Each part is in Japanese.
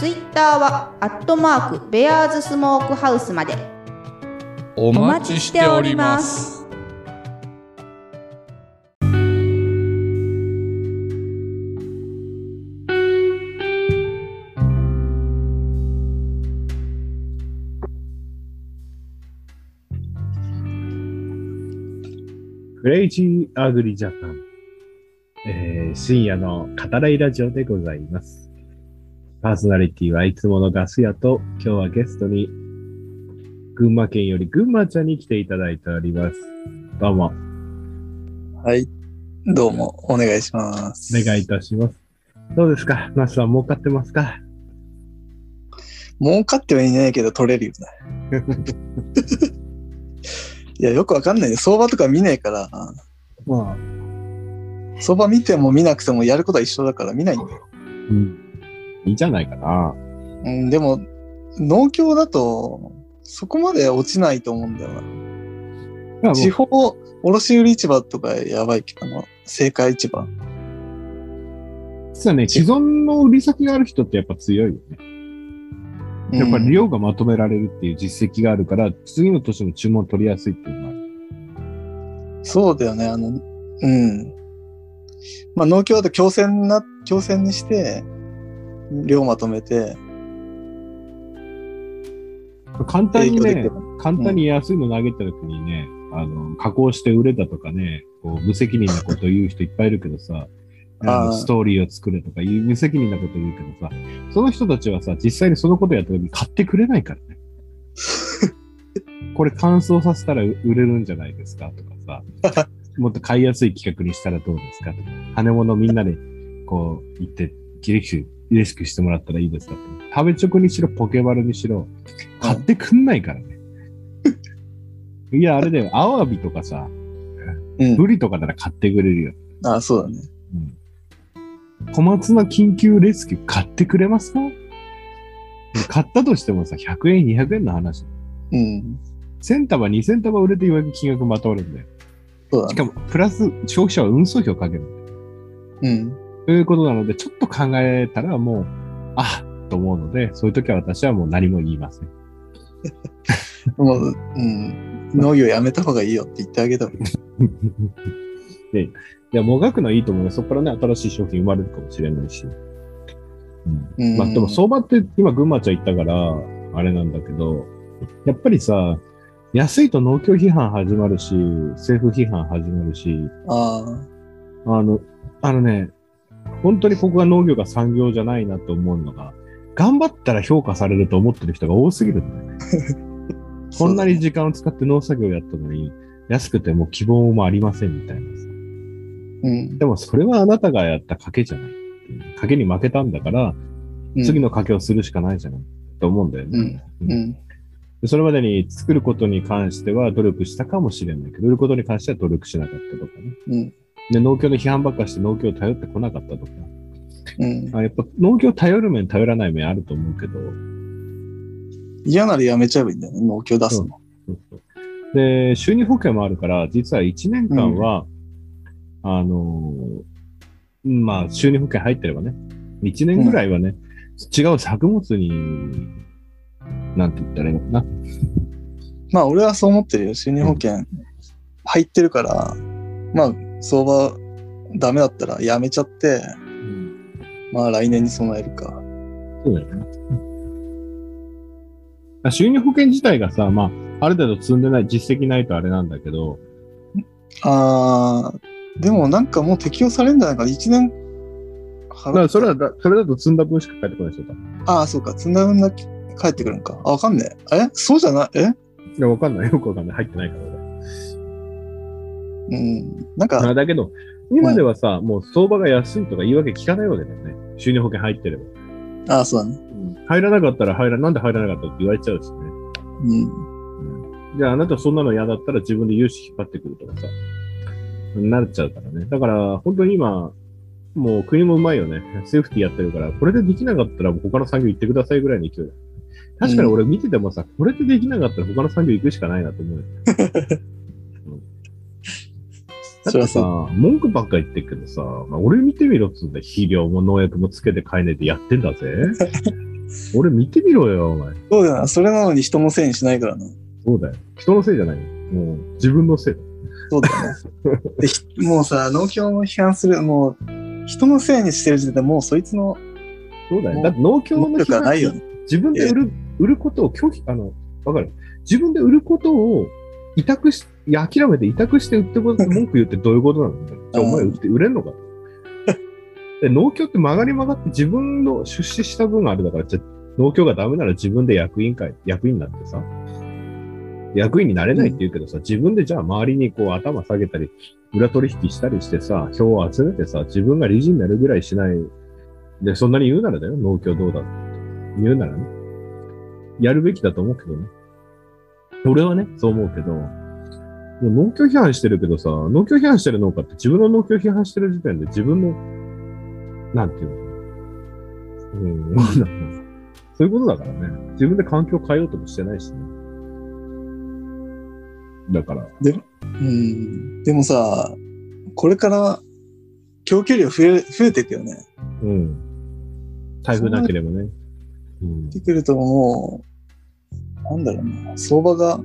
ツイッターはアットマークベアーズスモークハウスまで。お待ちしております。クレイジーアグリジャパン、えー深夜の語らいラジオでございます。パーソナリティはいつものガス屋と、今日はゲストに、群馬県より群馬ちゃんに来ていただいております。どうも、はい。どうも、お願いします。お願いいたします。どうですか？ナスは儲かってますか？儲かってはいないけど取れるよね。いや、よくわかんないね。相場とか見ないから、まあ、相場見ても見なくてもやることは一緒だから見ないんだよ。うん。いいんじゃないかな。うん、でも、農協だと、そこまで落ちないと思うんだよな。地方卸売市場とかやばいけどな。青果市場。実はね、既存の売り先がある人ってやっぱ強いよね。やっぱりうん量がまとめられるっていう実績があるから、次の年の注文取りやすいっていうのがある。そうだよね。あの、うん。まあ農協だと強制な、強制にして、量まとめて、簡単にね簡単に安いの投げた時にね、あの、加工して売れたとかね、こう無責任なこと言う人いっぱいいるけどさ、ストーリーを作れとかいう無責任なこと言うけどさ、その人たちはさ、実際にそのことやった時に買ってくれないからね。これ乾燥させたら売れるんじゃないですかとかさ、もっと買いやすい企画にしたらどうですかとか、羽物みんなでこう言って、レスキュー、レスキューしてもらったらいいですかって。食べチョコにしろ、ポケバルにしろ、買ってくんないからね。いや、あれだよ、アワビとかさ、うん。ブリとかなら買ってくれるよ。ああ、そうだね。小松菜緊急レスキュー買ってくれますか？買ったとしてもさ、100円、200円の話。うん。1000束、2000束売れてようやく金額まとまるんだよ。そうだね。しかも、プラス消費者は運送費をかけるんだよ。うん。ということなので、ちょっと考えたらもう、あと思うので、そういう時は私はもう何も言いません。もう、うん。農業やめた方がいいよって言ってあげた方がいい。で、いや、もがくのはいいと思うよ。そこからね、新しい商品生まれるかもしれないし。うん。うんまあ、でも相場って今、群馬ちゃん言ったから、あれなんだけど、やっぱりさ、安いと農協批判始まるし、政府批判始まるし、ああ。あの、あのね、本当にここが農業が産業じゃないなと思うのが、頑張ったら評価されると思ってる人が多すぎるんだよね。こんなに時間を使って農作業やったのに、安くても希望もありませんみたいなさ。うん。でもそれはあなたがやった賭けじゃない。賭けに負けたんだから、次の賭けをするしかないじゃない。と思うんだよね。うん。うん。でそれまでに作ることに関しては努力したかもしれないけど、売ることに関しては努力しなかったとかね。うん。で、農協の批判ばっかして農協を頼ってこなかったとか。うん。あやっぱ農協頼る面、頼らない面あると思うけど、嫌ならやめちゃえばいいんだよね、農協出すの。で、収入保険もあるから、実は1年間は、あのーまあ、収入保険入ってればね、1年ぐらいはね、違う作物に、なんて言ったらいいのかな。まあ、俺はそう思ってるよ。収入保険入ってるから、まあ、相場ダメだったらやめちゃって、まあ、来年に備えるか。そうだよね。あ収入保険自体がさ、まあ、ある程度積んでない、実績ないとあれなんだけど、あー、でもなんかもう適用されるんじゃないかな。1年払だそれはだ、それだと積んだ分しか返ってこないでしょ。ああ、そうか。積んだ分だけ帰ってくるのか。あ、わかんねえ。え？そうじゃない？え？いや、わかんない。よくわかんない。入ってないから俺。うん。なんか、あだけど、今ではさ、もう相場が安いとか言い訳聞かないわけだよね。収入保険入ってれば。ああ、そうだね。入らなかったら入ら、なんで入らなかったって言われちゃうしね。うん。じゃああなたそんなの嫌だったら自分で融資引っ張ってくるとかさ、なっちゃうからね。だから本当に今、もう国もうまいよね。セーフティーやってるから、これでできなかったら他の産業行ってくださいぐらいの勢いだ。確かに俺見ててもさ、これでできなかったら他の産業行くしかないなと思うよ。うんだってさ、文句ばっか言ってるけどさ、まあ、俺見てみろっつうんだよ肥料も農薬もつけて買えねえでやってんだぜ。俺見てみろよ、お前。そうだよな。それなのに人のせいにしないからな。そうだよ。人のせいじゃないよ。もう自分のせいだ。そうだよね。もうさ、農協を批判する、もう、人のせいにしてる時点でもうそいつのそうだよ。もうだって農協の能力がないよね。自分で売る、売ることを拒否、あの、わかる自分で売ることを委託し、いや、諦めて委託して売ってこと文句言ってどういうことなのじゃあお前売って売れんのか で農協って曲がり曲がって自分の出資した分があるだから、じゃあ農協がダメなら自分で役員会、役員になってさ、役員になれないって言うけどさ、自分でじゃあ周りにこう頭下げたり、裏取引したりしてさ、票を集めてさ、自分が理事になるぐらいしない。で、そんなに言うならだよ、農協どうだって。言うならね。やるべきだと思うけどね。俺はね、そう思うけど、もう農協批判してるけどさ、農協批判してる農家って自分の農協批判してる時点で自分の、なんていうの？うん、そういうことだからね。自分で環境を変えようともしてないしね。だから、うん。でもさ、これから供給量増え、増えていくよね。うん。台風なければね。うんってくるともう、なんだろうな、相場が、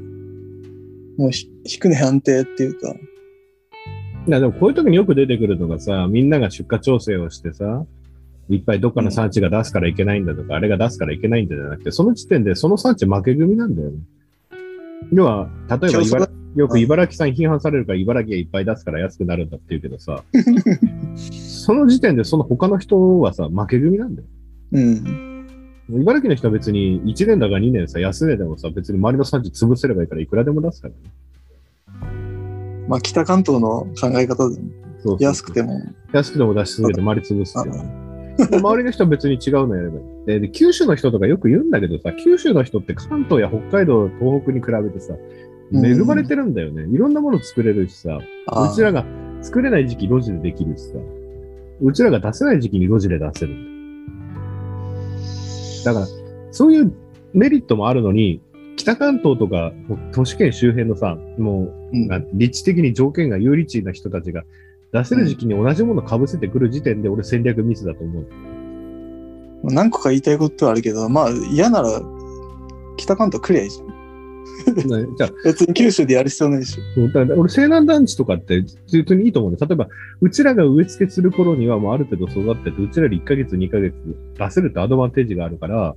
もうひ低値安定っていうか、いや、でもこういう時によく出てくるのがさ、みんなが出荷調整をしてさ、いっぱいどっかの産地が出すからいけないんだとか、あれが出すからいけないんだじゃなくて、その時点でその産地負け組なんだよね。要は、例えばよく茨城産批判されるから茨城がいっぱい出すから安くなるんだって言うけどさ、その時点でその他の人はさ、負け組なんだよ。うん。茨城の人は別に1年だか2年さ、安値でもさ、別に周りの産地潰せればいいからいくらでも出すからね。まあ北関東の考え方でそう安くても、安くても出し続けて周り潰すっていう周りの人は別に違うのやればいいでで。九州の人とかよく言うんだけどさ、九州の人って関東や北海道、東北に比べてさ、うん恵まれてるんだよね。いろんなもの作れるしさ、あうちらが作れない時期路地でできるしさ、うちらが出せない時期に路地で出せるんだから、そういうメリットもあるのに、北関東とか都市圏周辺のさ、もううん。な立地的に条件が有利地な人たちが出せる時期に同じものを被せてくる時点で俺戦略ミスだと思う。何個か言いたいことはあるけど、まあ嫌なら北関東来りゃいいじゃじゃあ、別に九州でやる必要ないでしょ。だ俺西南団地とかって普通にいいと思うん。例えば、うちらが植え付けする頃にはもうある程度育ってて、うちらより1ヶ月、2ヶ月出せるってアドバンテージがあるから、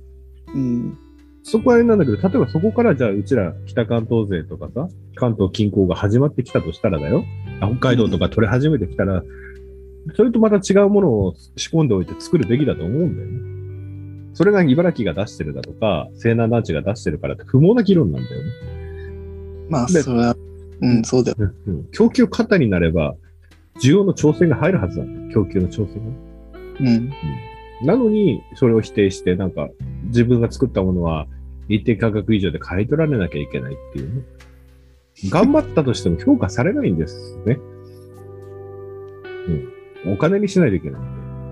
うん。そこはあれなんだけど、例えばそこからじゃあうちら北関東勢とかさ、関東近郊が始まってきたとしたらだよ。あ北海道とか取れ始めてきたら、それとまた違うものを仕込んでおいて作るべきだと思うんだよね。それが茨城が出してるだとか、西南団地が出してるからって不毛な議論なんだよね。まあでそれは、うん、そうだよ。うん供給過多になれば、需要の調整が入るはずなんだよ。供給の調整が。うん。なのに、それを否定して、なんか、自分が作ったものは一定価格以上で買い取られなきゃいけないっていうね。頑張ったとしても評価されないんですね。うん。お金にしないといけない。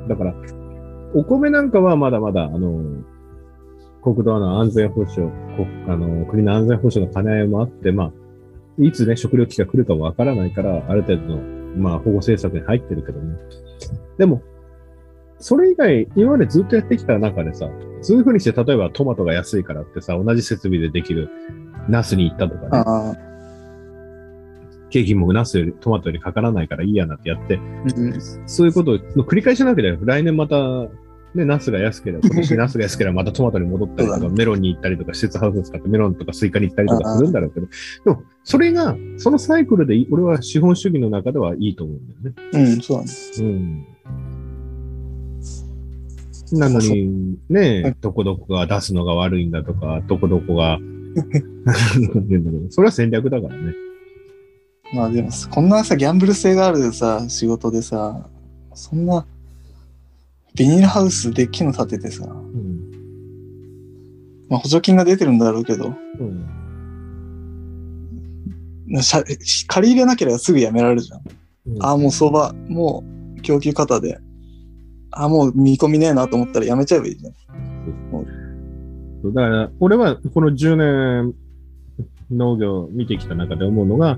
だから、お米なんかはまだまだ、あの、国土の安全保障、国あの国の安全保障の兼ね合いもあって、まあ、いつね、食料危機が来るかもわからないから、ある程度の、まあ、保護政策に入ってるけどね。でも、それ以外、今までずっとやってきた中でさ、そういうふうにして、例えばトマトが安いからってさ、同じ設備でできるナスに行ったとかね、ああ。経費もナスよりトマトよりかからないからいいやなってやって、うん。そういうことの繰り返しなわけだよ。来年また、ね、ナスが安ければ、今年ナスが安ければまたトマトに戻ったりとか、メロンに行ったりとか、施設ハウスを使ってメロンとかスイカに行ったりとかするんだろうけど、でも、それが、そのサイクルで俺は資本主義の中ではいいと思うんだよね。うん、そうだね。うん。なのに、ね、どこどこが出すのが悪いんだとか、どこどこが、それは戦略だからね。まあでも、こんなさ、ギャンブル性があるさ、仕事でさ、そんな、ビニールハウスで木の建ててさ、うん。まあ、補助金が出てるんだろうけど、うん。なしゃ借り入れなければすぐやめられるじゃん。うんああ、もう相場、もう供給過多で、ああ、もう見込みねえなと思ったらやめちゃえばいいじゃん。だから、俺はこの10年農業を見てきた中で思うのが、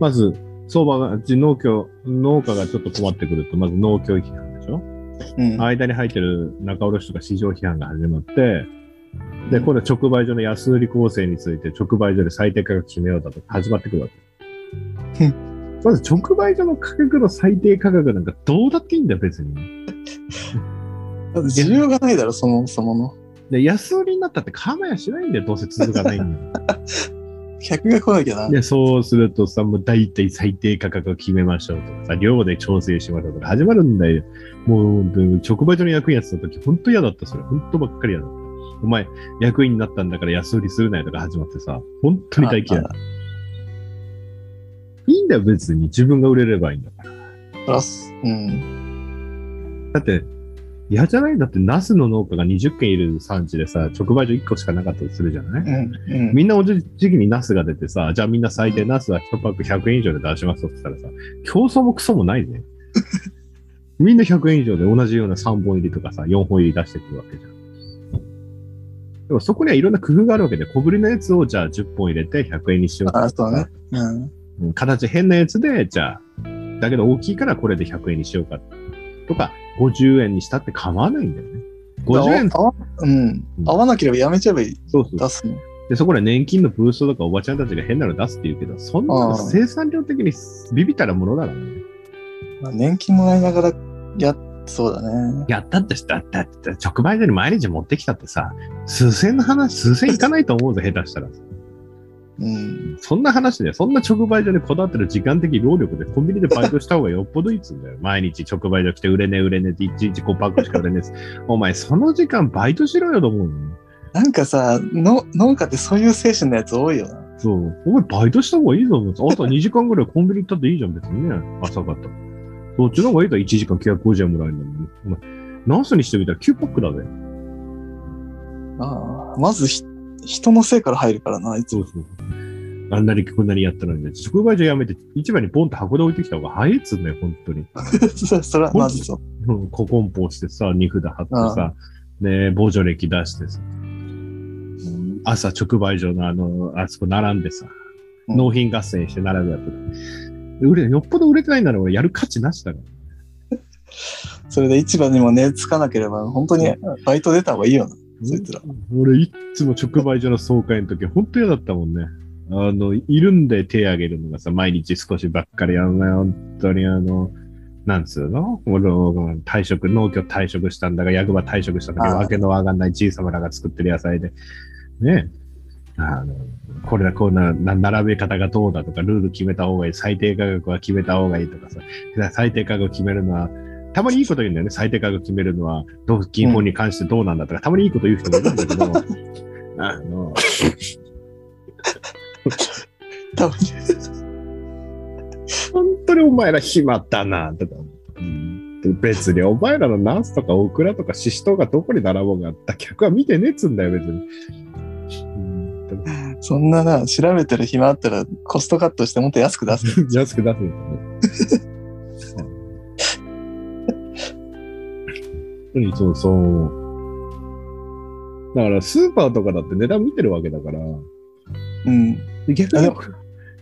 まず、相場が、農協、農家がちょっと困ってくると、まず農協批判でしょ？うん。間に入ってる仲卸とか市場批判が始まって、で、今度は直売所の安売り構成について直売所で最低価格決めようだとか始まってくるわけ。まず直売所の価格の最低価格なんかどうだっていいんだよ、別に。だって需要がないだろ、そもそもの。で、安売りになったって構やしないんだよ、どうせ続かないんだよ。客が来なきゃな。で、そうするとさ、もう大体最低価格を決めましょうとかさ、量で調整しましょうとか始まるんだよ。もう、直売所の役員やってた時、本当嫌だった、それ。本当ばっかり嫌だった。お前、役員になったんだから安売りするなよとか始まってさ、本当に大嫌いあ。いいんだよ、別に。自分が売れればいいんだから。プラス、うん。だって、嫌じゃない？だって、ナスの農家が20軒いる産地でさ、直売所1個しかなかったとするじゃない、うん。うん。みんな同じ時期にナスが出てさ、じゃあみんな最低ナスは1パック100円以上で出しますって言ったらさ、競争もクソもないね。みんな100円以上で同じような3本入りとかさ、4本入り出してくるわけじゃん。でもそこにはいろんな工夫があるわけで、小ぶりのやつをじゃあ10本入れて100円にしようとかあ、そうね。うん。うん形変なやつで、じゃあ、だけど大きいからこれで100円にしようか。とか、50円にしたって構わないんだよね。50円、合わうん。合わなければやめちゃえばいい。そうそう。出すの。で、そこで年金のブーストとかおばちゃんたちが変なの出すって言うけど、そんな生産量的にビビったらものだからね。まあ年金もらいながらやっそうだね。やったってしたって、直売所に毎日持ってきたってさ、数千の話、数千いかないと思うぞ、下手したら。うん。そんな話で、そんな直売所にこだわってる時間的労力でコンビニで バイトした方がよっぽどいいっつうんだよ。毎日直売所来て売れねえ売れねえって1日5パックしか売れねえっつお前その時間バイトしろよと思うの。なんかさ、の農家ってそういう精神のやつ多いよな。そう。お前バイトした方がいいぞ。朝2時間ぐらいコンビニ行ったっていいじゃん、別にね。朝方。そっちの方がいいだ1時間950円もらえるのに。お前、ナスにしてみたら9パックだぜ。ああまずひ人のせいから入るからな、いつも。そうそう。あんなにこんなにやったのにね、直売所やめて、市場にポンと箱で置いてきた方が早いっつうんだよ、本当に。そ それはまずそう。うん、ココンポしてさ、荷札貼ってさ、ね、防除歴出してさ、朝直売所のあの、あそこ並んでさ、うん納品合戦して並ぶやつで。売れ、よっぽど売れてないなら俺やる価値なしだから。それで市場にも値つかなければ、本当にバイト出た方がいいよな、そいつら。俺いっつも直売所の総会の時、本当嫌だったもんね。あの、いるんで手挙げるのがさ、毎日少しばっかりやんなよ、本当にあの、なんつうの？俺も退職、農協退職したんだが、役場退職したんだけど、ああわけのわかんないじいさまらが作ってる野菜で、ね。あの、これだ、こんな、な並べ方がどうだとか、ルール決めた方がいい、最低価格は決めた方がいいとかさ、最低価格決めるのは、たまにいいこと言うんだよね。最低価格決めるのは、独金法に関してどうなんだとか、たまにいいこと言う人もいるんだけど、あの、多分本当にお前ら暇だな、とか別にお前らのナスとかオクラとかシシトウがどこに並ぼうがあった客は見てねえっつんだよ、別に。そんなな、調べてる暇あったらコストカットしてもっと安く出す。安く出すそうそう。だからスーパーとかだって値段見てるわけだから、うん。で逆に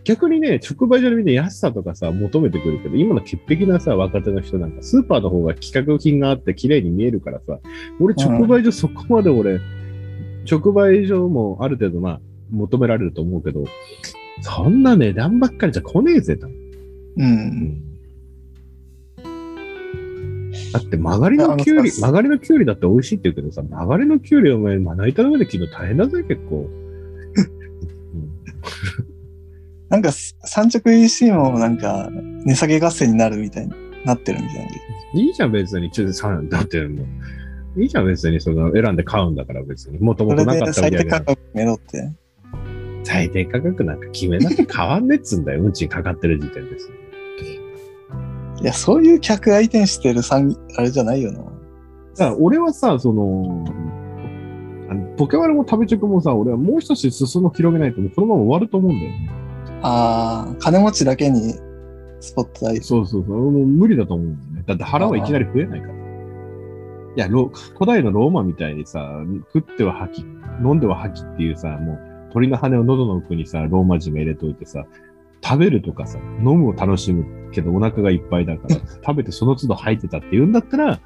逆にね、直売所でみんな安さとかさ、求めてくるけど、今の潔癖なさ、若手の人なんか、スーパーの方が企画品があって綺麗に見えるからさ、俺直売所そこまで俺、直売所もある程度まあ、求められると思うけど、そんな値段ばっかりじゃ来ねえぜ、と。うん。だって曲がりのきゅうり、曲がりのきゅうりだって美味しいって言うけどさ、曲がりのきゅうりお前、まな板の上で切るの大変だぜ、結構。う んなんか産直 EC もなんか値下げ合戦になるみたいになってるみたいな。いいじゃん、別に。中さだってもう、いいじゃん、別に。その、選んで買うんだから、別に。もともとなかった売り上げが低価格めろって。最低価格なんか決めなきゃ変わんねっつんだよ。運賃かかってる時点です。いや、そういう客相手にしてる産あれじゃないよな。だから俺はさ、その、あのポケマルも食べチョクもさ、俺はもう一つ裾野広げないと、もうこのまま終わると思うんだよね。ああ、金持ちだけにスポットライト。そうそうそう。もう無理だと思うんだよね。だって腹はいきなり増えないから。いや、ロ古代のローマみたいにさ、食っては吐き、飲んでは吐きっていうさ、もう鳥の羽を喉の奥にさ、ローマ人が入れといてさ、食べるとかさ、飲むを楽しむけどお腹がいっぱいだから、食べてその都度吐いてたって言うんだったら、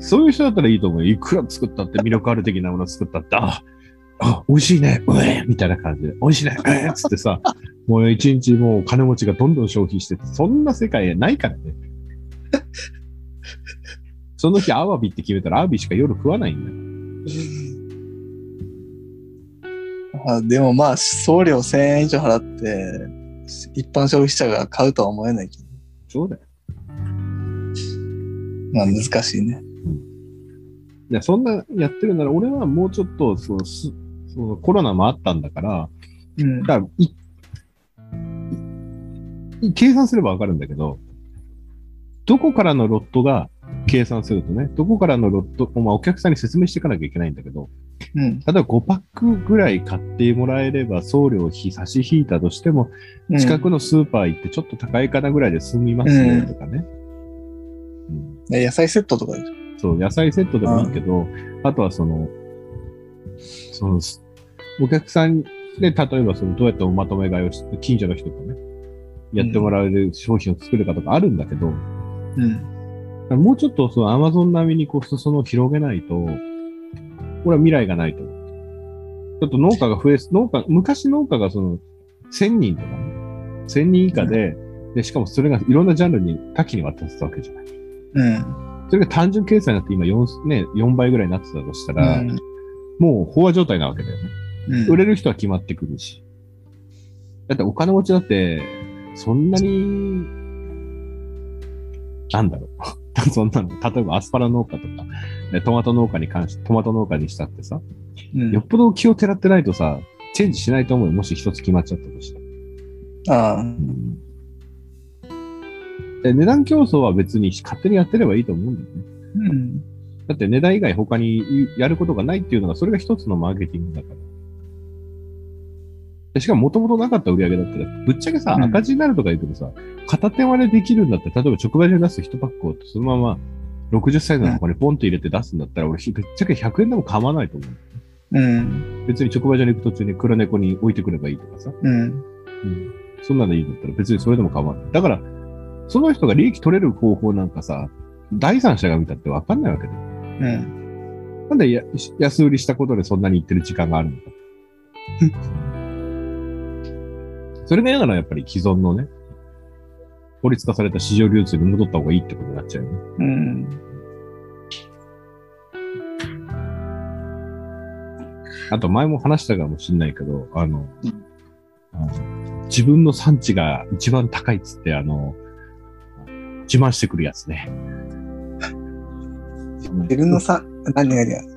そういう人だったらいいと思うよ。いくら作ったって、魅力ある的なもの作ったって、あ、あ、美味しいね、うえみたいな感じで、美味しいね、うえつってさ、もう一日もう金持ちがどんどん消費してて、そんな世界ないからね。その日、アワビって決めたら、アワビしか夜食わないんだよ。あでもまあ、送料1000円以上払って、一般消費者が買うとは思えないけど、そうだよ。まあ難しいね。いや、そんなやってるなら、俺はもうちょっと、その、すそのコロナもあったんだから、うん。だからいい計算すればわかるんだけど、どこからのロットが計算するとね、どこからのロット、まあ、お客さんに説明していかなきゃいけないんだけど、うん。例えば5パックぐらい買ってもらえれば送料費差し引いたとしても、近くのスーパー行ってちょっと高いかなぐらいで済みますよとかね。うんね野菜セットとかでしょ？そう、野菜セットでもいいけど、あとはその、その、すお客さんで、例えばその、どうやっておまとめ買いをして、近所の人とね、やってもらえる商品を作るかとかあるんだけど、うん。もうちょっとそのアマゾン並みにこう、裾野を広げないと、これは未来がないと思う。ちょっと農家が増え、農家、昔農家がその、1000人とかね、1000人以下で、で、しかもそれがいろんなジャンルに多岐にわたってたわけじゃない。うん。それが単純計算になって今4、ね、4倍ぐらいになってたとしたら、うんもう飽和状態なわけだよね。うん売れる人は決まってくるし。だってお金持ちだって、そんなに、なんだろう。そんなの、例えばアスパラ農家とか、ねトマト農家に関して、トマト農家にしたってさ、うんよっぽど気をてらってないとさ、チェンジしないと思うよ。もし一つ決まっちゃったとしたら。ああ。で値段競争は別に勝手にやってればいいと思うんだよね。うん。だって値段以外他にやることがないっていうのが、それが一つのマーケティングだから。でしかも元々なかった売り上げだったら、ぶっちゃけさ、うん赤字になるとか言うけどさ、片手割れできるんだって、例えば直売所に出す1パックをそのまま60歳のとこにポンと入れて出すんだったら、俺、ぶっちゃけ100円でも構わないと思う。うん。別に直売所に行く途中に黒猫に置いてくればいいとかさ。うん。うん。そんなのいいんだったら別にそれでも構わない。だから、その人が利益取れる方法なんかさ、第三者が見たってわかんないわけだよ。うん。なんでや安売りしたことでそんなに言ってる時間があるのか。それが嫌ならやっぱり既存のね、法律化された市場流通に戻った方がいいってことになっちゃうよね。うん。あと前も話したかもしんないけど、あの、自分の産地が一番高いっつって、あの、自慢してくるやつね。自分のさ、何何何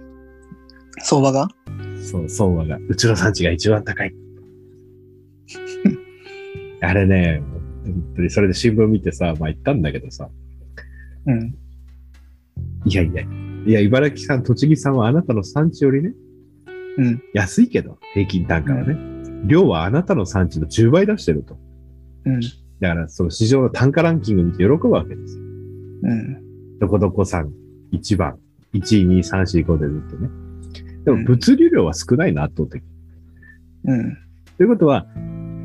相場が？そう、相場が。うちの産地が一番高い。あれね、本当にそれで新聞見てさ、まあ言ったんだけどさ、うん。いやいや、いや、茨城さん、栃木さんはあなたの産地よりね、うん。安いけど、平均単価はね、量はあなたの産地の10倍出してると。うん。だから、その市場の単価ランキング見て喜ぶわけですよ。うん。どこどこさん、1番、1位、2位、3、4、5でずっとね。でも、うん物流量は少ないな、圧倒的に。うん。ということは、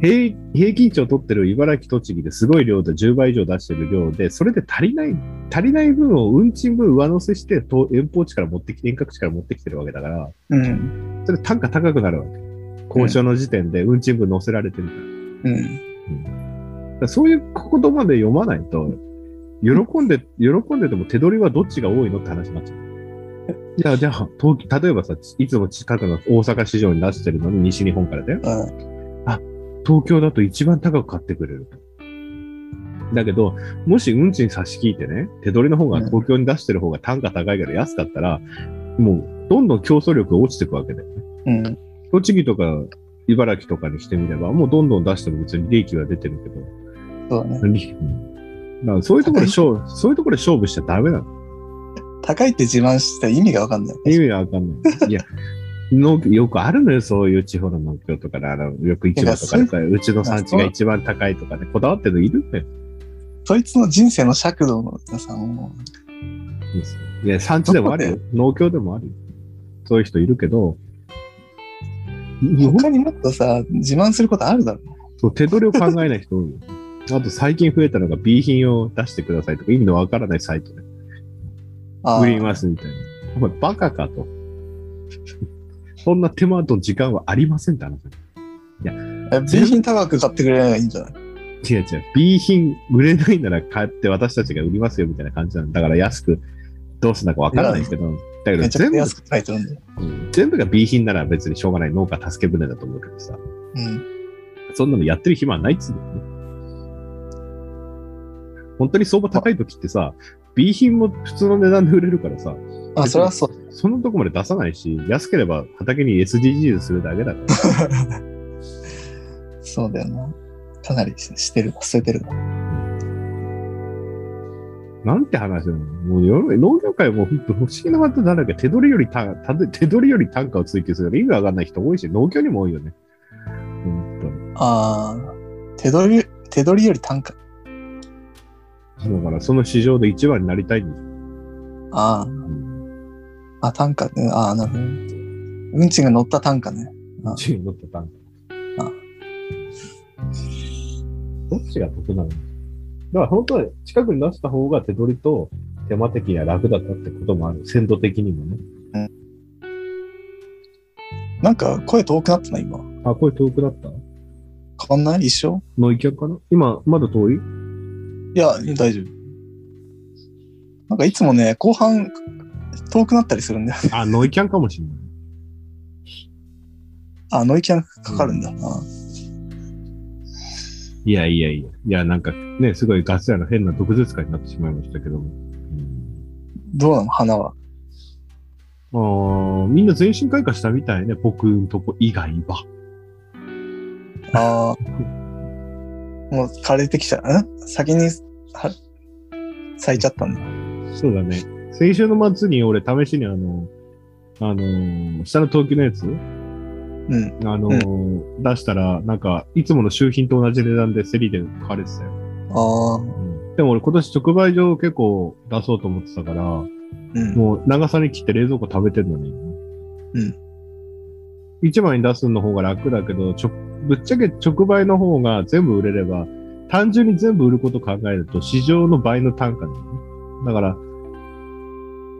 平平均値を取ってる茨城、栃木ですごい量で10倍以上出してる量で、それで足りない、足りない分を運賃分上乗せして、と遠方地から持ってきて、遠隔地から持ってきてるわけだから、うん。それ単価高くなるわけ。交渉の時点で運賃分乗せられてるから。うん。だからそういうことまで読まないと、喜んで、喜んでても手取りはどっちが多いのって話になっちゃう。じゃあ、じゃあ、東京例えばさ、いつも近くの大阪市場に出してるのに西日本からだよ。うん。東京だと一番高く買ってくれると。だけど、もし運賃差し引いてね、手取りの方が東京に出してる方が単価高いから安かったら、もうどんどん競争力が落ちていくわけだよね。うん。栃木とか茨城とかにしてみれば、もうどんどん出しても別に利益は出てるけど、そうだね。だからそういうところで勝負、そういうところで勝負しちゃダメなの。高いって自慢して意味がわかんない。意味がわかんない。いや、農業よくあるのよ、そういう地方の農協とかで、あの、よく市場とかでさ、うちの産地が一番高いとかね、こだわってるのいるんだよ。そいつの人生の尺度のさ、もいや、産地でもあるよ。農協でもあるよ。そういう人いるけど、う他にもっとさ、自慢することあるだろ。そう手取りを考えない人多いよ。あと最近増えたのが B 品を出してくださいとか意味のわからないサイトで売りますみたいな。お前バカかと。そんな手間と時間はありませんって話。え B 品高く買ってくれればいいんじゃない？違う違う。B 品売れないなら買って私たちが売りますよみたいな感じなんだ。だから安くどうすんだかわからないけど。だけど全部安く書いてるんだよ。うん全部が B 品なら別にしょうがない農家助け舟だと思うけどさ。うん。そんなのやってる暇はないっつうんだよね。本当に相場高い時ってさ、B 品も普通の値段で売れるからさ、あ、それはそう。そのとこまで出さないし、安ければ畑に SDGs するだけだから。そうだよな。かなりししてる。捨ててるな。なんて話なの？もう農業界も本当不思議なことだらけ。手取りより単た手取りより単価を追求する意味わかんない人多いし、農協にも多いよね。本当に。ああ、手取り、手取りより単価。だからその市場で一番になりたいんですよ。ああ、あ、単価ね。ああ、なるほど。うんちが乗った単価ね。あチーム乗った単価。あどっちが得なの？だから本当は近くに出した方が手取りと手間的には楽だったってこともある。鮮度的にもね。なんか声遠くなったな、今。あ、これ遠くなった？変わんない？一緒？ノイキャンかな？今、まだ遠い？いや、大丈夫。なんかいつもね、後半遠くなったりするんだよ。あ、ノイキャンかもしれない。あ、ノイキャンかかるんだ。あいやいやいや。いや、なんかね、すごいガス屋の変な毒舌会になってしまいましたけども。どうなの？花は。うん、あーみんな全身開花したみたいね。僕んとこ以外は。ああ。もう枯れてきちゃう。ん？先には咲いちゃったんだ。そうだね。先週の末に俺試しにあの、あのー下の陶器のやつ？うん。あのー出したら、なんか、いつもの周品と同じ値段で競りで買われてたよ。ああ。でも俺今年直売所結構出そうと思ってたから、うん。もう長さに切って冷蔵庫食べてるのに。うん。一枚に出すの方が楽だけど、ちょぶっちゃけ直売の方が全部売れれば、単純に全部売ること考えると市場の倍の単価なのね。だから、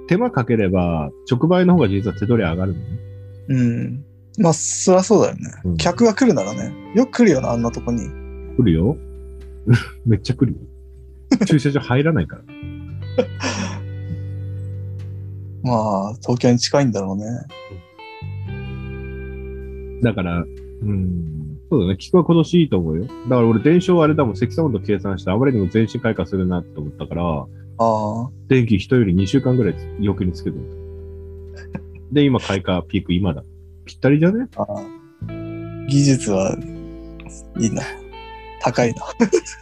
手間かければ直売の方が実は手取り上がるのね。うん。まあ、そりゃそうだよね。うん客が来るならね。よく来るよな、あんなとこに。来るよ。めっちゃ来るよ。駐車場入らないから。まあ、東京に近いんだろうね。だから、うん、そうだね。菊は今年いいと思うよ。だから俺、電車はあれだもん、積算温度計算して、あまりにも全身開花するなって思ったから、ああ。電気人より2週間ぐらい余計につけてる。で、今開花ピーク今だ。ぴったりじゃね？技術は、いいな。高い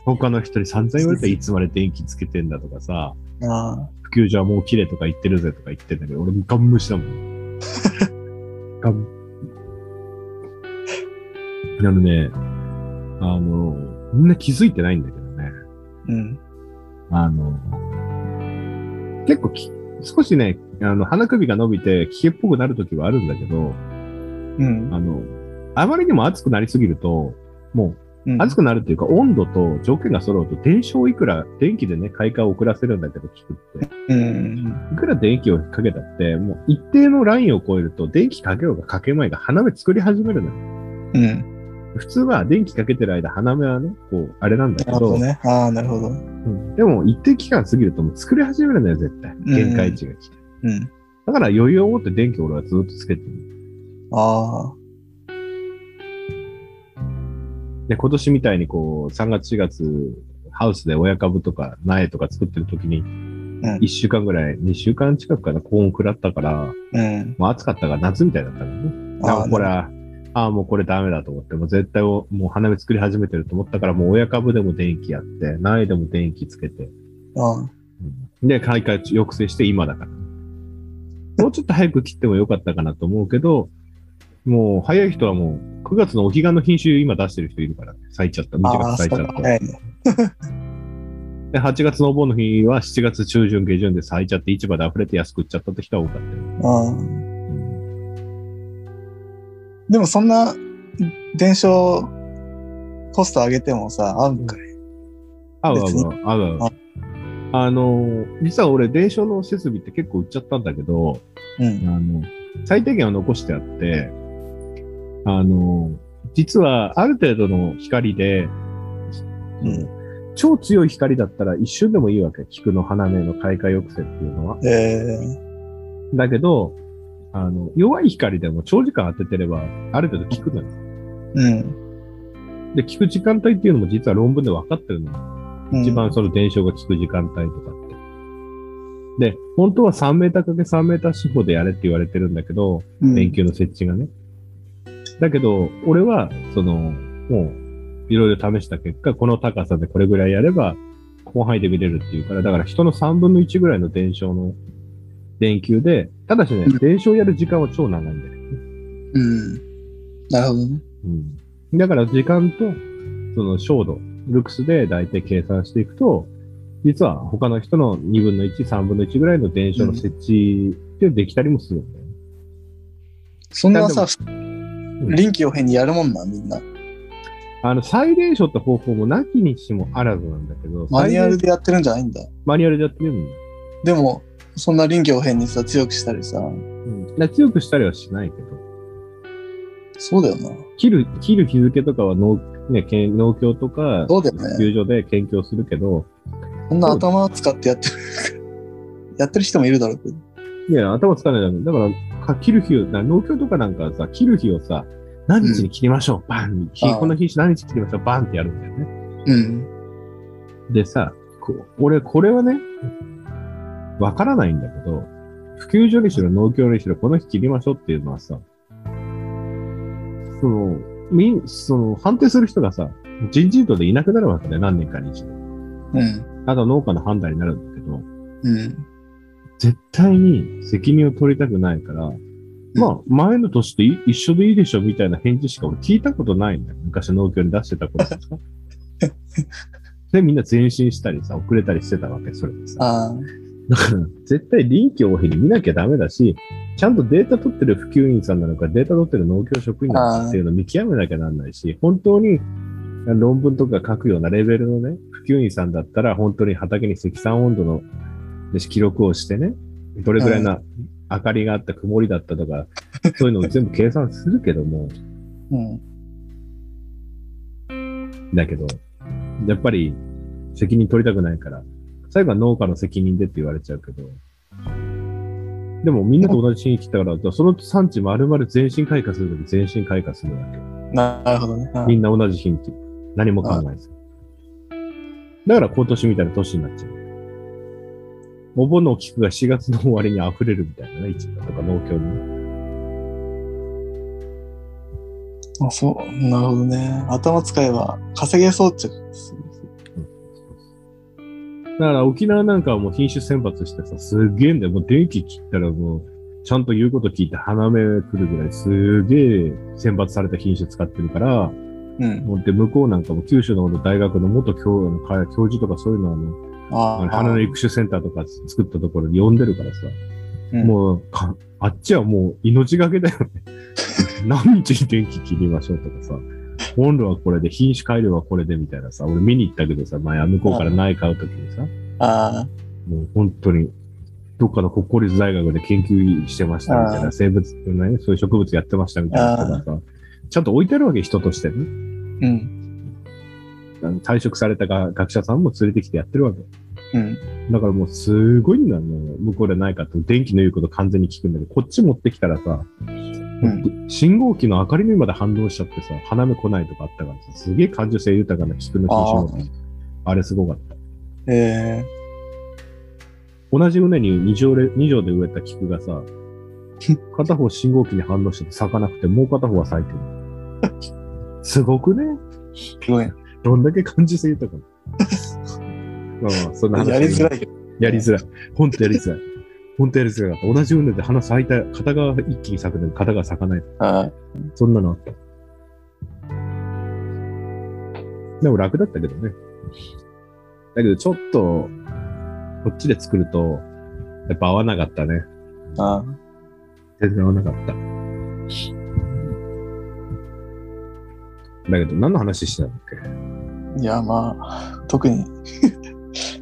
他の人に散々言われたらいつまで電気つけてんだとかさ、な。ああ。普及所はもう綺麗とか言ってるぜとか言ってんだけど、俺ガン無視だもん。ガン。あのね、あの、みんな気づいてないんだけどね。うん。あの、結構き、少しね、あの、鼻首が伸びて、危険っぽくなるときはあるんだけど、うん。あの、あまりにも暑くなりすぎると、もうんう、暑くなるっていうか、温度と条件が揃うと、電車をいくら、電気でね、開花を遅らせるんだけど、聞くって。うん。いくら電気をかけたって、もう一定のラインを超えると、電気かけようがかけまいが花芽作り始めるのよ。うん。普通は電気かけてる間、花芽はね、こう、あれなんだけど、なるほどね。ああ、なるほど。うんでも一定期間過ぎるともう作り始めるんだよ、絶対。限界値が来て。うん。だから余裕を持って電気を俺はずっとつけてる。ああ。で、今年みたいにこう、3月4月、ハウスで親株とか苗とか作ってる時に、うん1週間ぐらい、2週間近くかな、高温食らったから、うん。もう暑かったから夏みたいだったからね。ああこれは、ああ、もうこれダメだと思って、もう絶対をもう花芽作り始めてると思ったから、もう親株でも電気やって、苗でも電気つけて、ああ。で、開花抑制して今だから。もうちょっと早く切ってもよかったかなと思うけど、もう早い人はもう9月のお彼岸の品種今出してる人いるからね。咲いちゃった。短く咲いちゃった。で、8月のお盆の日は7月中旬下旬で咲いちゃって市場で溢れて安く売っちゃったって人は多かったよ。でもそんな伝承コスト上げてもさ、合うんかい？合う合う合う合う。あの、実は俺、伝承の設備って結構売っちゃったんだけど、うん。あの、最低限は残してあって、あの、実はある程度の光で、うん超強い光だったら一瞬でもいいわけ。菊の花芽の開花抑制っていうのは。えだけど、あの、弱い光でも長時間当ててれば、ある程度効くのよ。ー、うん。で、効く時間帯っていうのも実は論文で分かってるのよ。うん一番その伝承が効く時間帯とかって。で、本当は3メーターかけ3メーター四方でやれって言われてるんだけど、うん電球の設置がね。だけど、俺は、その、もう、いろいろ試した結果、この高さでこれぐらいやれば、広範囲で見れるっていうから、だから人の3分の1ぐらいの電承の電球で、ただしねうん、電承やる時間は超長いんだよね。うん。なるほどね。うん。だから時間と、その照度、ルクスで大体計算していくと、実は他の人の2分の1、3分の1ぐらいの電承の設置でできたりもするんだよね。そんなさ、ん臨機応変にやるもんな、みんな。あの、再電承って方法もなきにしもあらずなんだけど、マニュアルでやってるんじゃないんだ。マニュアルでやってるんだよ。でも、そんな臨機応変にさ、強くしたりさ、うん。強くしたりはしないけど、そうだよな。切る、切る日付とかは農、ね、農協とか、そうだよね。球場で研究をするけど、そんな頭を使ってやってる。やってる人もいるだろうけど。いや、頭使わないだだから、か切る日を、な農協とかなんかはさ、切る日をさ、何日に切りましょう、バン日ああこの日何日切りましょうバンってやるんだよね。うん。でさ、こ俺、これはね、わからないんだけど、普及所にしろ農協にしろこの日切りましょうっていうのはさ、その、みん、その、判定する人がさ、人事異動でいなくなるわけだよ、何年かに一度。うん。あとは農家の判断になるんだけど、うん。絶対に責任を取りたくないから、まあ、前の年とい一緒でいいでしょみたいな返事しか俺聞いたことないんだよ。昔農協に出してた頃とか。で、みんな前進したりさ、遅れたりしてたわけ、それでさ。だから、絶対臨機応変に見なきゃダメだし、ちゃんとデータ取ってる普及員さんなのか、データ取ってる農協職員なのかっていうのを見極めなきゃなんないし、本当に論文とか書くようなレベルのね、普及員さんだったら、本当に畑に積算温度ので記録をしてね、どれぐらいな明かりがあった、曇りだったとか、そういうのを全部計算するけども、うん。だけど、やっぱり責任取りたくないから、最後は農家の責任でって言われちゃうけど、でもみんなと同じ地に来たから、その産地丸々全身開花するとき全身開花するわけ。なるほどね。みんな同じ日に何も考えず。だから今年みたいな年になっちゃう。お盆の菊が4月の終わりに溢れるみたいなね、市場とか農協にね。あそう。なるほどね。頭使えば稼げそうっちゃ。だから沖縄なんかはもう品種選抜してさ、すげえんだよ。もう電気切ったらもう、ちゃんと言うこと聞いて鼻目来るぐらいすげえ選抜された品種使ってるから、うん。もうで、向こうなんかも九州の大学の元教教授とかそういうのはあの、あ花の育種センターとか作ったところに呼んでるからさ、うんもうか、あっちはもう命がけだよね。何日に電気切りましょうとかさ、温度はこれで、品種改良はこれでみたいなさ、俺見に行ったけどさ、前向こうから苗買うときにさ、あもう本当に、どっかの国公立大学で研究してましたみたいあな、生物のね、そういう植物やってましたみたいなさ、ちゃんと置いてあるわけ、人としてね。あ。うん。退職されたが学者さんも連れてきてやってるわけ。うん。だからもうすごいんだよ、向こうでないかって、電気の言うこと完全に聞くんだけど、こっち持ってきたらさ、ん信号機の明かりにまで反応しちゃってさ、鼻目来ないとかあったからさ、すげえ感受性豊かな菊の品種のあれすごかった。え同じ畝に2畳で二畳で植えた菊がさ、片方信号機に反応してて咲かなくて、もう片方は咲いてる。すごくね？ー、すごい。どんだけ感受性豊かな。まあまあ、そんな話やりづらい。やりづらい。ほんとやりづらい。本当やりづらかった。同じ運動で花咲いた、片側一気に咲くのに片側咲かない。あそんなのあった。でも楽だったけどね。だけどちょっと、こっちで作ると、やっぱ合わなかったね。あ、全然合わなかった。だけど何の話してたんだっけ？いや、まあ、特に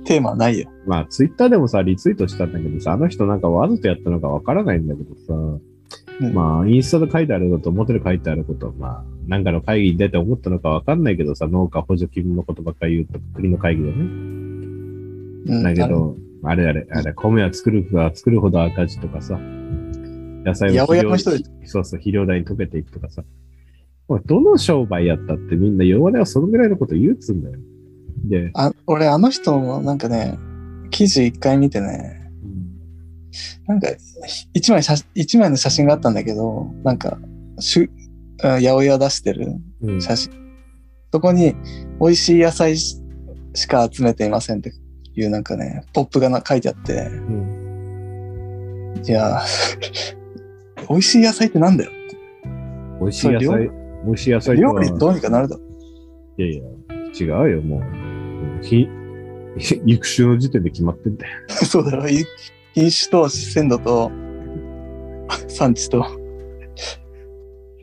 テーマはないよ。まあ、ツイッターでもさ、リツイートしたんだけどさ、あの人なんかわざとやったのかわからないんだけどさ、うんまあ、インスタで書いてあること、表で書いてあることは、まあ、なんかの会議に出て思ったのかわかんないけどさ、農家補助金のことばっかり言うと、国の会議でね。うんだけど、あれあれ、あれ、米は作るは作るほど赤字とかさ、野菜は八百屋の人でそうそう、肥料代に溶けていくとかさ、どの商売やったってみんな弱音はそのぐらいのこと言うっつうんだよ。で、あ俺、あの人のなんかね、記事一回見てね、なんか、一枚写一枚の写真があったんだけど、なんか、しゅあ八百屋出してるうん、写真。そこに、美味しい野菜ししか集めていませんっていうなんかね、ポップがな書いてあって、うんいや、美味しい野菜ってなんだよ。美味しい野そ菜、美味しい野菜料理どうにかなるだろ。いやいや、違うよ、もう。ひ、育種の時点で決まってんだよ。そうだろ。い品種と鮮度と産地と。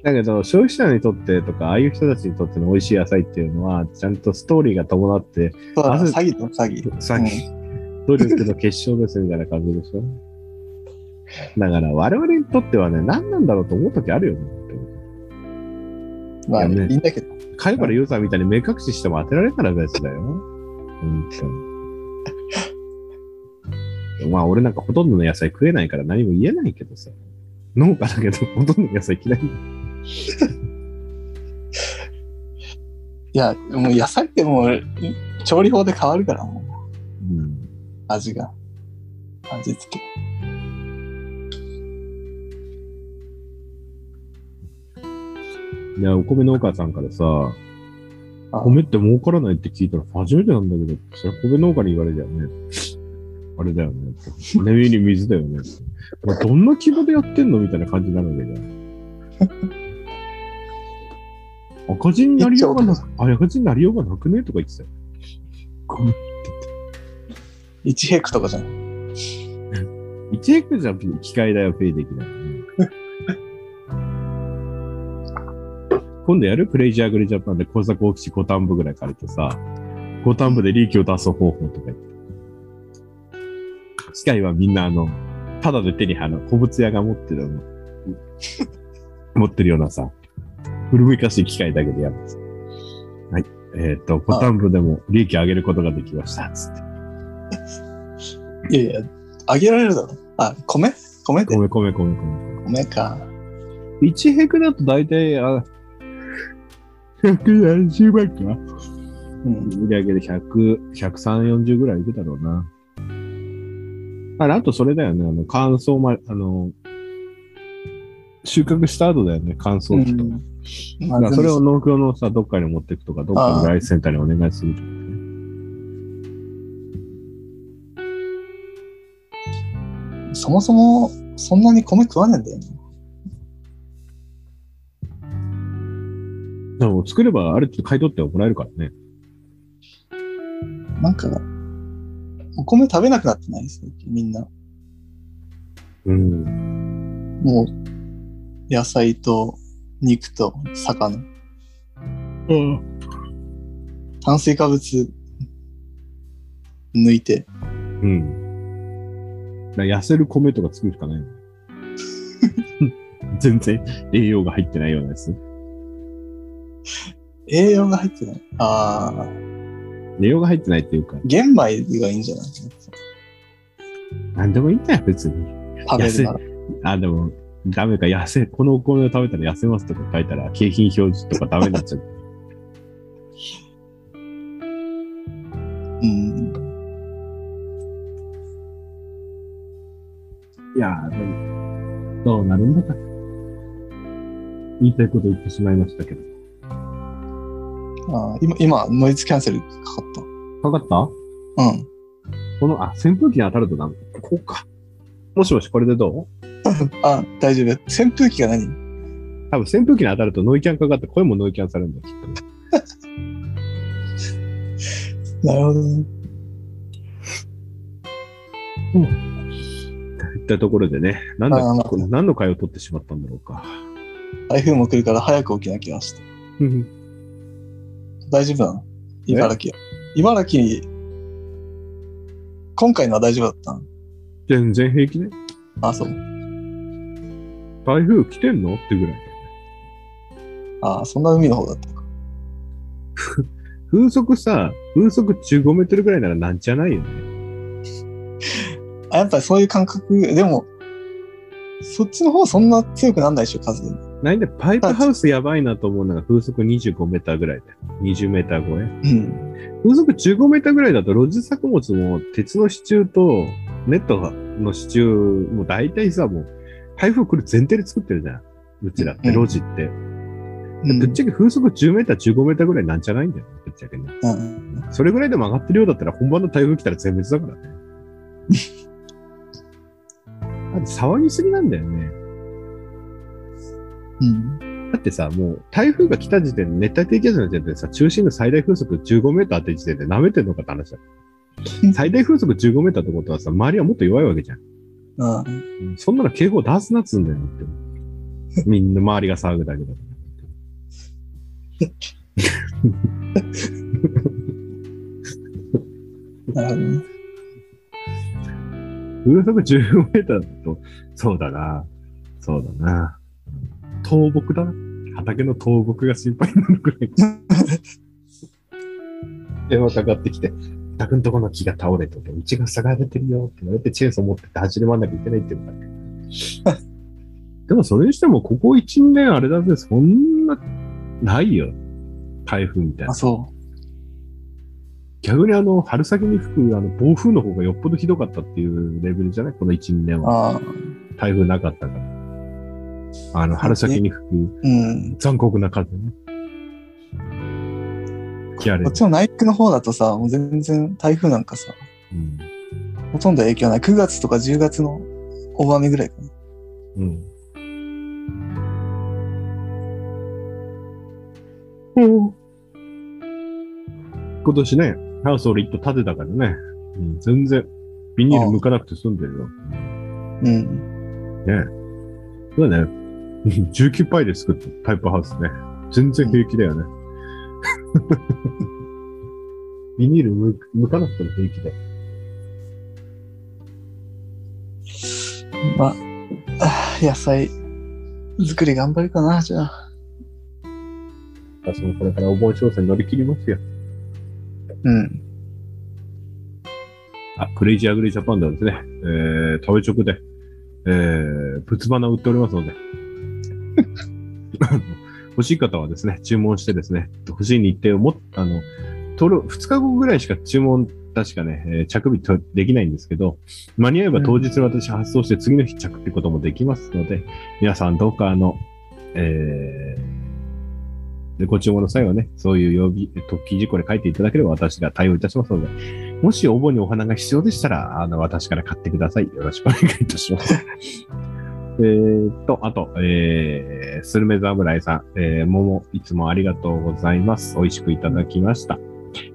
だけど、消費者にとってとか、ああいう人たちにとっての美味しい野菜っていうのは、ちゃんとストーリーが伴って、そうだ詐欺と詐欺。詐欺、努力の結晶ですみたいな感じでしょ？だから、我々にとってはね、何なんだろうと思うときあるよね。まあ、いいいんだけど。貝原ユーザーみたいに目隠ししても当てられたら別だよ。本当に。まあ、俺なんかほとんどの野菜食えないから何も言えないけどさ。農家だけど、ほとんどの野菜嫌い。いや、もう野菜ってもう、調理法で変わるから、もう、うん。味が。味付け。いや、お米農家さんからさ、あ米って儲からないって聞いたら初めてなんだけど、それは米農家に言われちゃうね。あれだよね。寝耳に水だよね。お前どんな規模でやってんのみたいな感じになるわけじゃん。赤字になりようがなく、あ赤字になりようがなくねとか言ってたよ。米1ヘクとかじゃん。1ヘクじゃ機械代はペイできない、今度やる？クレイジーアグリジャパンで工作大きし5単部ぐらい借りてさ、5単部で利益を出す方法とか言って。機械はみんなあの、ただで手にあの、古物屋が持ってるの、持ってるようなさ、古めかしい機械だけでやるんです。はい。えっ、と、5単部でも利益上げることができました。つって。いやいや、あげられるだろ。あ、米？米で？米米米米。米か。1ヘクだと大体、あ、170万か？うん。売り上げで100、130、40ぐらいいくだろうな。あれ、あとそれだよね。あの、乾燥ま、あの、収穫した後だよね。乾燥機と。うんだからそれを農協のさ、どっかに持っていくとか、どっかのライスセンターにお願いするとかね。そもそも、そんなに米食わねえんだよね。でも作ればある程度買い取ってはもらえるからね。なんか、お米食べなくなってない？ですね、みんな。うん。もう、野菜と肉と魚。炭水化物抜いて。うん。痩せる米とか作るしかない。全然栄養が入ってないようなやつ。栄養が入ってない？ああ、栄養が入ってないっていうか、玄米がいいんじゃない？なんでもいいんだよ、別に。食べるなら。あ、でも、ダメか、痩せ、このお米を食べたら痩せますとか書いたら、景品表示とかダメになっちゃう。うん。いやー、でも、どうなるんだか。言いたいこと言ってしまいましたけど。あー今、今、ノイズキャンセルかかっかかった？た。うん。この、あ、扇風機に当たるとダメ。こうか。もしもし、これでどう？あ、大丈夫。扇風機が何？多分扇風機に当たるとノイキャンかかって声もノイキャンされるんだよ、きっとね。なるほどね。といったところでね、なんだあーまあこれ何の回を取ってしまったんだろうか。台風も来るから早く起きなきゃして。大丈夫なの？茨城。茨城、今回のは大丈夫だったの？全然平気ね。あ、そう。台風来てんの？ってぐらい。あ、そんな海の方だったか。風速さ、風速15メートルぐらいならなんじゃないよね。あ、やっぱりそういう感覚、でも、そっちの方そんな強くなんないでしょ、風。なんで、パイプハウスやばいなと思うのが風速25メーターぐらいで。20メーター超え。うん。風速15メーターぐらいだと、路地作物も鉄の支柱とネットの支柱も大体さ、もう台風来る前提で作ってるじゃん。うちらって、うん路地って。うんぶっちゃけ風速10メーター、15メーターぐらいなんじゃないんだよ。ぶっちゃけね。うん。それぐらいでも上がってるようだったら、本番の台風来たら全滅だからね。だって騒ぎすぎなんだよね。うん。だってさ、もう台風が来た時点で、熱帯低気圧の時点でさ、中心の最大風速15メーターって時点で舐めてんのかって話だ。最大風速15メーターってことはさ、周りはもっと弱いわけじゃん。うん。うんそんなの警報出すなっつうんだよって。みんな周りが騒ぐだけだから。なるほどね。風速15メーターだと、そうだな。そうだな。倒木だな。畑の倒木が心配になるくらい。電話かかってきて、宅のとこの木が倒れてて、うちが塞がれてるよって言われて、チェーンソー持ってって走り回んなきゃいけないって言。でもそれにしても、ここ1、2年あれだぜ、そんな、ないよ。台風みたいなあ、。そ逆にあの、春先に吹くあの暴風の方がよっぽどひどかったっていうレベルじゃない？この1、2年う。は。台風なかったから。あの、春先に吹くうん。残酷な風ね。こっちの内陸の方だとさ、もう全然台風なんかさ、うん。ほとんど影響ない。9月とか10月の大雨ぐらいかな。うん。うん。今年ね、ハウス俺一棟建てたからね。うん、全然、ビニール剥かなくて済んでるよ。うん。ねそうだね。19パイで作ったタイプハウスね。全然平気だよね。ビニールむ剥かなくても平気だよ。まあ、野菜作り頑張るかな、じゃあ。私もこれからお盆商戦乗り切りますよ。うん。あ、クレイジーアグリジャパンではですね、えー、食べ直で、えー、仏花売っておりますので、欲しい方はですね、注文してですね、欲しい日程をもっ、あの、取る、2日後ぐらいしか注文、確かね、えー着日とできないんですけど、間に合えば当日に私発送して次の日着ってこともできますので、皆さんどうかあの、えー、でご注文の際はね、そういう曜日、特記事項で書いていただければ私が対応いたしますので、もしお盆にお花が必要でしたら、あの、私から買ってください。よろしくお願いいたします。えーっと、あと、えー、スルメ侍さん、えー、桃、いつもありがとうございます。美味しくいただきました。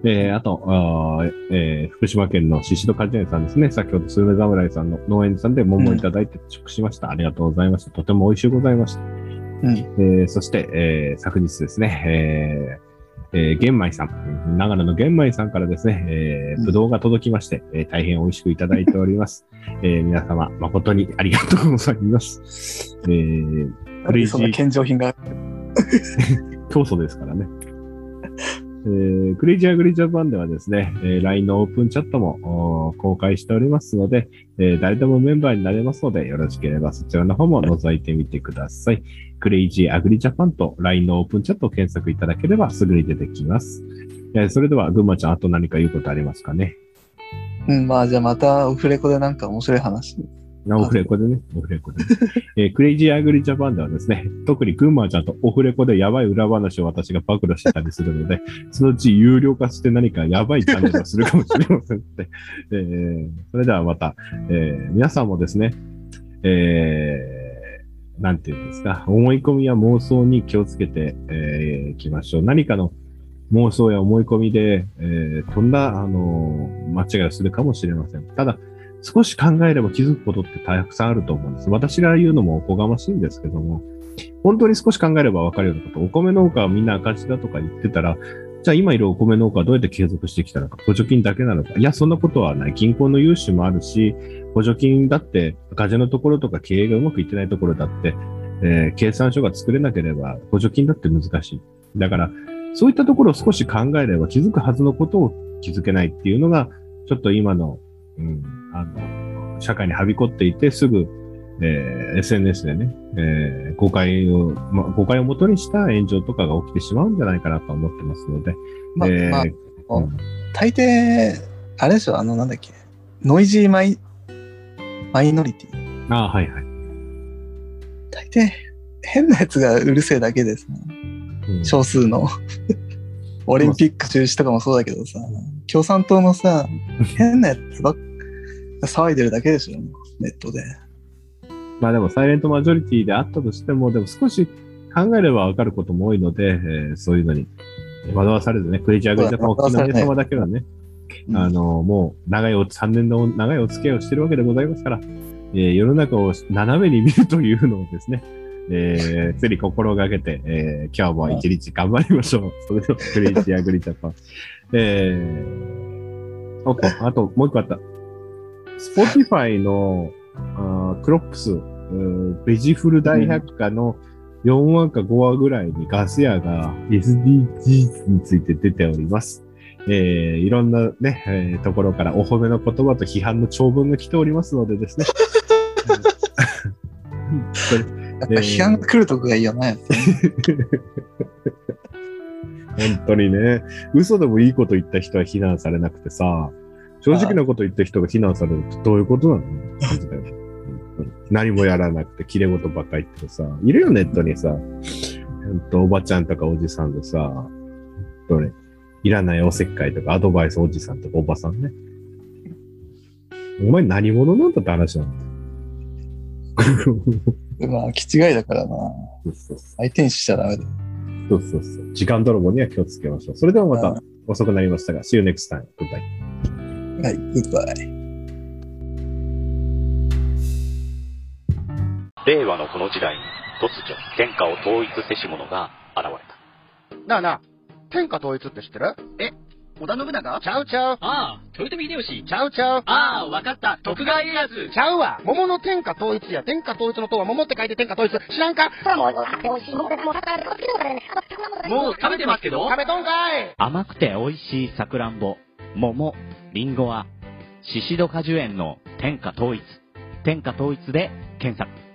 えー、あと、あーえー、福島県の宍戸果樹園さんですね。先ほどスルメ侍さんの農園さんで桃をいただいて食しました。ありがとうございました。とても美味しゅうございました。うん。えーそして、えー昨日ですね、えーえー玄米さん、長野の玄米さんからですね、えー、うんぶどうが届きまして、えー大変美味しくいただいております。えー皆様、誠にありがとうございます。えー、クレイジそんなー献上品が。競争ですからね。えー、クレイジーアグリジャパンではですね、えー LINE のオープンチャットも公開しておりますので、えー誰でもメンバーになれますので、よろしければそちらの方も覗いてみてください。クレイジーアグリジャパンと LINE のオープンチャットを検索いただければすぐに出てきます。えーそれでは、ぐんまちゃん、あと何か言うことありますかね？うん、まあじゃあまたオフレコでなんか面白い話オフレコでね、オフレコで、ねえークレイジーアグリジャパンではですね、特にクンマーちゃんとオフレコでやばい裏話を私が暴露してたりするので、そのうち有料化して何かやばいチャンネルをするかもしれませんので、えーそれではまた、えー皆さんもですね、えーなんていうんですか、思い込みや妄想に気をつけてい、えーきましょう。何かの妄想や思い込みで、えーとんだ、あのー間違いをするかもしれません。ただ、少し考えれば気づくことってたくさんあると思うんです。私が言うのもおこがましいんですけども、本当に少し考えればわかるようなこと、お米農家はみんな赤字だとか言ってたら、じゃあ今いるお米農家はどうやって継続してきたのか、補助金だけなのか。いや、そんなことはない。銀行の融資もあるし、補助金だって赤字のところとか経営がうまくいってないところだって、えー計算書が作れなければ補助金だって難しい。だから、そういったところを少し考えれば気づくはずのことを気づけないっていうのが、ちょっと今の、うん、あの、社会にはびこっていて、すぐ、えー SNS でね、えー誤解を、ま、誤解をもとにした炎上とかが起きてしまうんじゃないかなと思ってますので、まあ、えーまあ、うん大抵、あれでしょ、あの、なんだっけ、ノイジーマイ、マイノリティ。ああ、はいはい。大抵、変なやつがうるせえだけですね。うん少数の。オリンピック中止とかもそうだけどさ、共産党のさ、変なやつばっか騒いでるだけでしょ、ネットで。まあでも、サイレントマジョリティであったとしても、でも少し考えればわかることも多いので、えーそういうのに惑わされずね、クレイジーアグリジャパンお聞きの皆様だけはね、うんあの、もう長いお、3年の長いお付き合いをしてるわけでございますから、えー世の中を斜めに見るというのをですね、えー、常に心がけて、えー今日も一日頑張りましょう。それでは、クレイジーアグリジャパン。えー、おっと、あともう一個あった。Spotify のあークロップス、ベジフル大百科の4話か5話ぐらいにガス屋が SDGs について出ております。えーいろんなね、えーところからお褒めの言葉と批判の長文が来ておりますのでですね。やっぱ批判が来るとこがいいよね。本当にね、嘘でもいいこと言った人は非難されなくてさ、正直なこと言った人が非難されるってどういうことなの？何もやらなくて、綺麗事ばっかり言ってさ、いるよ、ネットにさ、ほんとおばちゃんとかおじさんでさ、本当に、いらないおせっかいとかアドバイスおじさんとかおばさんね。お前何者なんだって話なんだよ。まあ、気違いだからな。そうそうそう相手にしちゃダメだ。そうそうそう。時間泥棒には気をつけましょう。それではまた遅くなりましたが、See you next time. Goodbye. はい、グッバイ。令和のこの時代に突如天下を統一せし者が現れた。なあなあ、天下統一って知ってる？え、織田信長？ちゃうちゃう。ああ、豊臣秀吉？ちゃうちゃう。ああ、わかった。徳川家康。ちゃうわ。桃の天下統一や。天下統一の塔は桃って書いて天下統一。知らんか？もう食べてますけど食べとんかい甘くて美味しいさくらんぼ、桃、りんごは、シシド果樹園の天下統一。天下統一で検索。